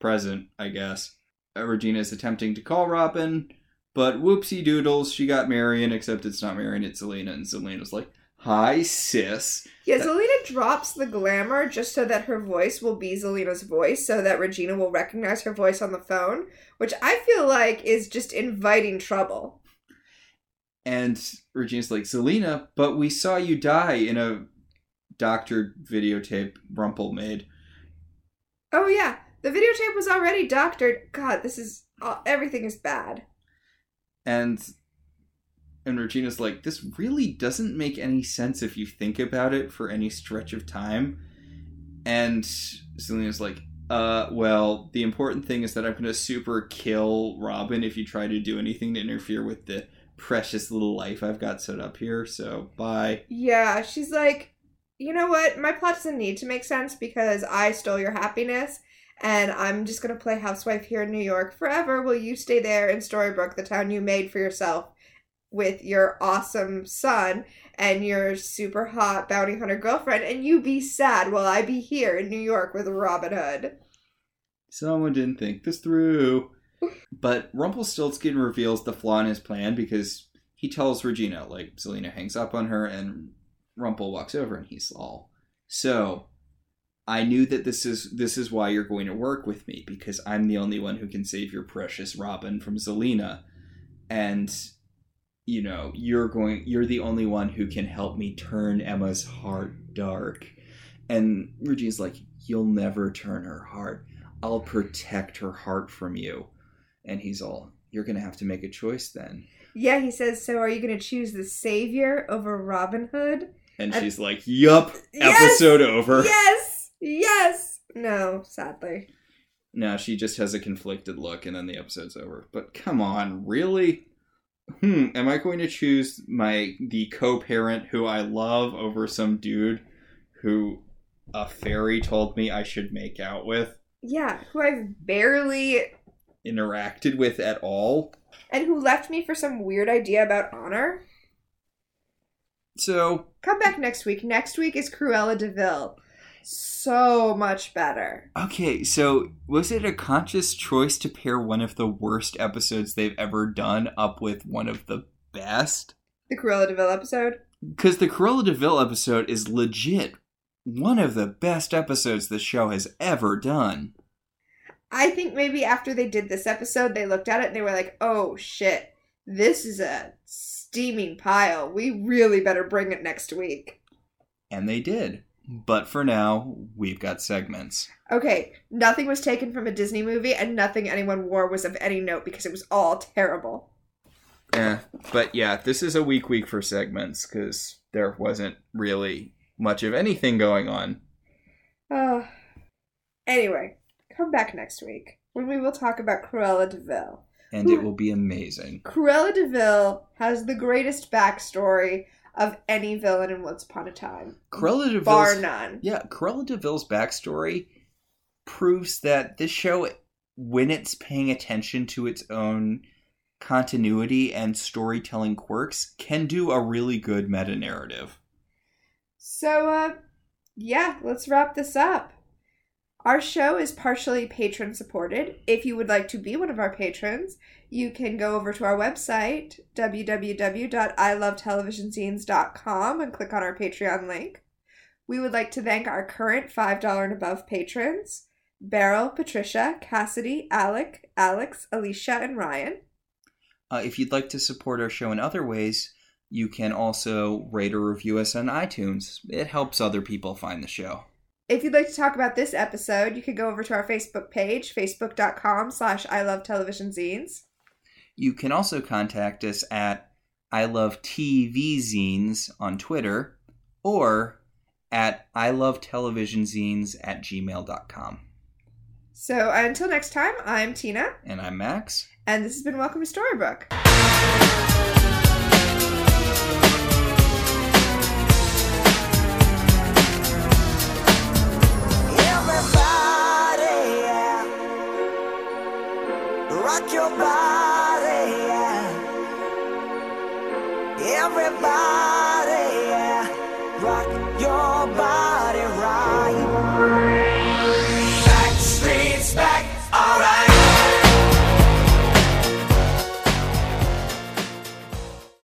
present, I guess. Uh, Regina is attempting to call Robin, but whoopsie doodles, she got Marian, except it's not Marian, it's Zelena, and Zelena's like, Hi, sis. Yeah, Zelena drops the glamour just so that her voice will be Zelena's voice, so that Regina will recognize her voice on the phone, which I feel like is just inviting trouble. And Regina's like, Zelena, but we saw you die in a doctored videotape Rumple made. Oh yeah, the videotape was already doctored. God, this is uh, everything is bad. And and Regina's like, this really doesn't make any sense if you think about it for any stretch of time. And Zelena's like, uh, well, the important thing is that I'm gonna super kill Robin if you try to do anything to interfere with the precious little life I've got set up here, so bye. Yeah, she's like, you know what? My plot doesn't need to make sense because I stole your happiness, and I'm just gonna play housewife here in New York forever. Will you stay there in Storybrooke, the town you made for yourself, with your awesome son and your super hot bounty hunter girlfriend, and you be sad while I be here in New York with Robin Hood? Someone didn't think this through. But Rumpelstiltskin reveals the flaw in his plan because he tells Regina, like, Zelena hangs up on her and Rumple walks over and he's all, so I knew that this is this is why you're going to work with me because I'm the only one who can save your precious Robin from Zelena, and you know you're going you're the only one who can help me turn Emma's heart dark, and Regina's like, you'll never turn her heart. I'll protect her heart from you, and he's all, you're gonna have to make a choice then. Yeah, he says, so are you gonna choose the savior over Robin Hood? And she's like, yup, Yes! episode over. Yes! Yes! No, sadly. No, she just has a conflicted look and then the episode's over. But come on, really? Hmm, am I going to choose my the co-parent who I love over some dude who a fairy told me I should make out with, Yeah, who I've barely interacted with at all? and who left me for some weird idea about honor. So, Come back next week. Next week is Cruella de Vil. So much better. okay, so was it a conscious choice to pair one of the worst episodes they've ever done up with one of the best? The Cruella de Vil episode. Because the Cruella de Vil episode is legit one of the best episodes the show has ever done. I think maybe after they did this episode, they looked at it and they were like, oh shit, this is a steaming pile. We really better bring it next week. And they did. But for now, we've got segments. Okay, nothing was taken from a Disney movie and nothing anyone wore was of any note because it was all terrible. Eh, but yeah, this is a weak week for segments because there wasn't really much of anything going on. Uh, anyway, come back next week. when we will talk about Cruella de Vil. And it will be amazing. Cruella de Vil has the greatest backstory of any villain in Once Upon a Time. Cruella de Bar none. Yeah, Cruella de Vil's backstory proves that this show, when it's paying attention to its own continuity and storytelling quirks, can do a really good meta narrative. So, uh, yeah, let's wrap this up. Our show is partially patron supported. If you would like to be one of our patrons, you can go over to our website, www.ilovetelevisionzines.com, and click on our Patreon link. We would like to thank our current $5 and above patrons Beryl, Patricia, Cassidy, Alec, Alex, Alicia, and Ryan. Uh, if you'd like to support our show in other ways, you can also rate or review us on iTunes. It helps other people find the show. If you'd like to talk about this episode, you could go over to our Facebook page, facebook.com slash I love television zines. You can also contact us at I love TV zines on Twitter or at I love television zines at gmail.com. So uh, until next time, I'm Tina, And I'm Max. and this has been Welcome to Storybrooke.